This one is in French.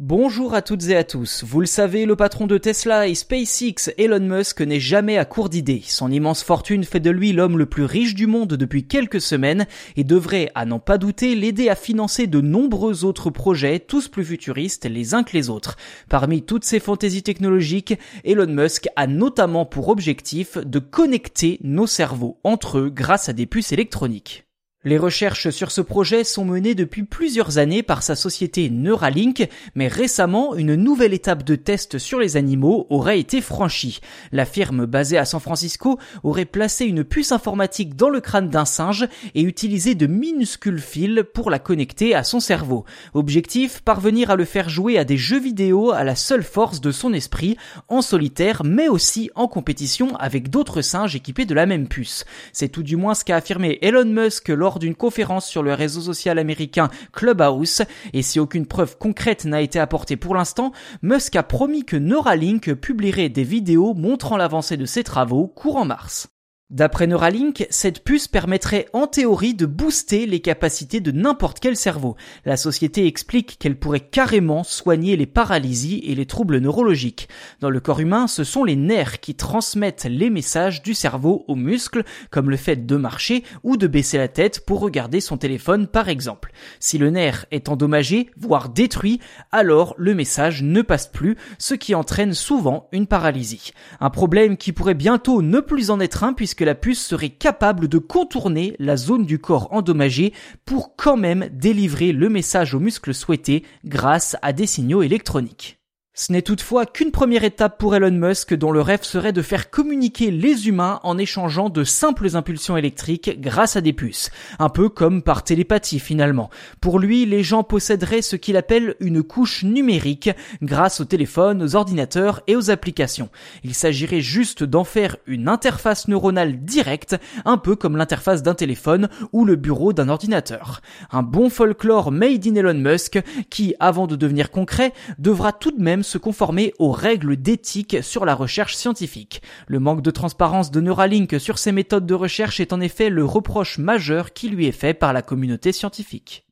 Bonjour à toutes et à tous. Vous le savez, le patron de Tesla et SpaceX, Elon Musk, n'est jamais à court d'idées. Son immense fortune fait de lui l'homme le plus riche du monde depuis quelques semaines et devrait, à n'en pas douter, l'aider à financer de nombreux autres projets, tous plus futuristes les uns que les autres. Parmi toutes ces fantaisies technologiques, Elon Musk a notamment pour objectif de connecter nos cerveaux entre eux grâce à des puces électroniques. Les recherches sur ce projet sont menées depuis plusieurs années par sa société Neuralink, mais récemment, une nouvelle étape de test sur les animaux aurait été franchie. La firme basée à San Francisco aurait placé une puce informatique dans le crâne d'un singe et utilisé de minuscules fils pour la connecter à son cerveau. Objectif, parvenir à le faire jouer à des jeux vidéo à la seule force de son esprit, en solitaire, mais aussi en compétition avec d'autres singes équipés de la même puce. C'est tout du moins ce qu'a affirmé Elon Musk lors d'une conférence sur le réseau social américain Clubhouse, et si aucune preuve concrète n'a été apportée pour l'instant, Musk a promis que Neuralink publierait des vidéos montrant l'avancée de ses travaux courant mars. D'après Neuralink, cette puce permettrait en théorie de booster les capacités de n'importe quel cerveau. La société explique qu'elle pourrait carrément soigner les paralysies et les troubles neurologiques. Dans le corps humain, ce sont les nerfs qui transmettent les messages du cerveau aux muscles, comme le fait de marcher ou de baisser la tête pour regarder son téléphone par exemple. Si le nerf est endommagé, voire détruit, alors le message ne passe plus, ce qui entraîne souvent une paralysie. Un problème qui pourrait bientôt ne plus en être un puisque la puce serait capable de contourner la zone du corps endommagée pour quand même délivrer le message aux muscles souhaités grâce à des signaux électroniques. Ce n'est toutefois qu'une première étape pour Elon Musk dont le rêve serait de faire communiquer les humains en échangeant de simples impulsions électriques grâce à des puces. Un peu comme par télépathie finalement. Pour lui, les gens posséderaient ce qu'il appelle une couche numérique grâce aux téléphones, aux ordinateurs et aux applications. Il s'agirait juste d'en faire une interface neuronale directe, un peu comme l'interface d'un téléphone ou le bureau d'un ordinateur. Un bon folklore made in Elon Musk qui, avant de devenir concret, devra tout de même se conformer aux règles d'éthique sur la recherche scientifique. Le manque de transparence de Neuralink sur ses méthodes de recherche est en effet le reproche majeur qui lui est fait par la communauté scientifique.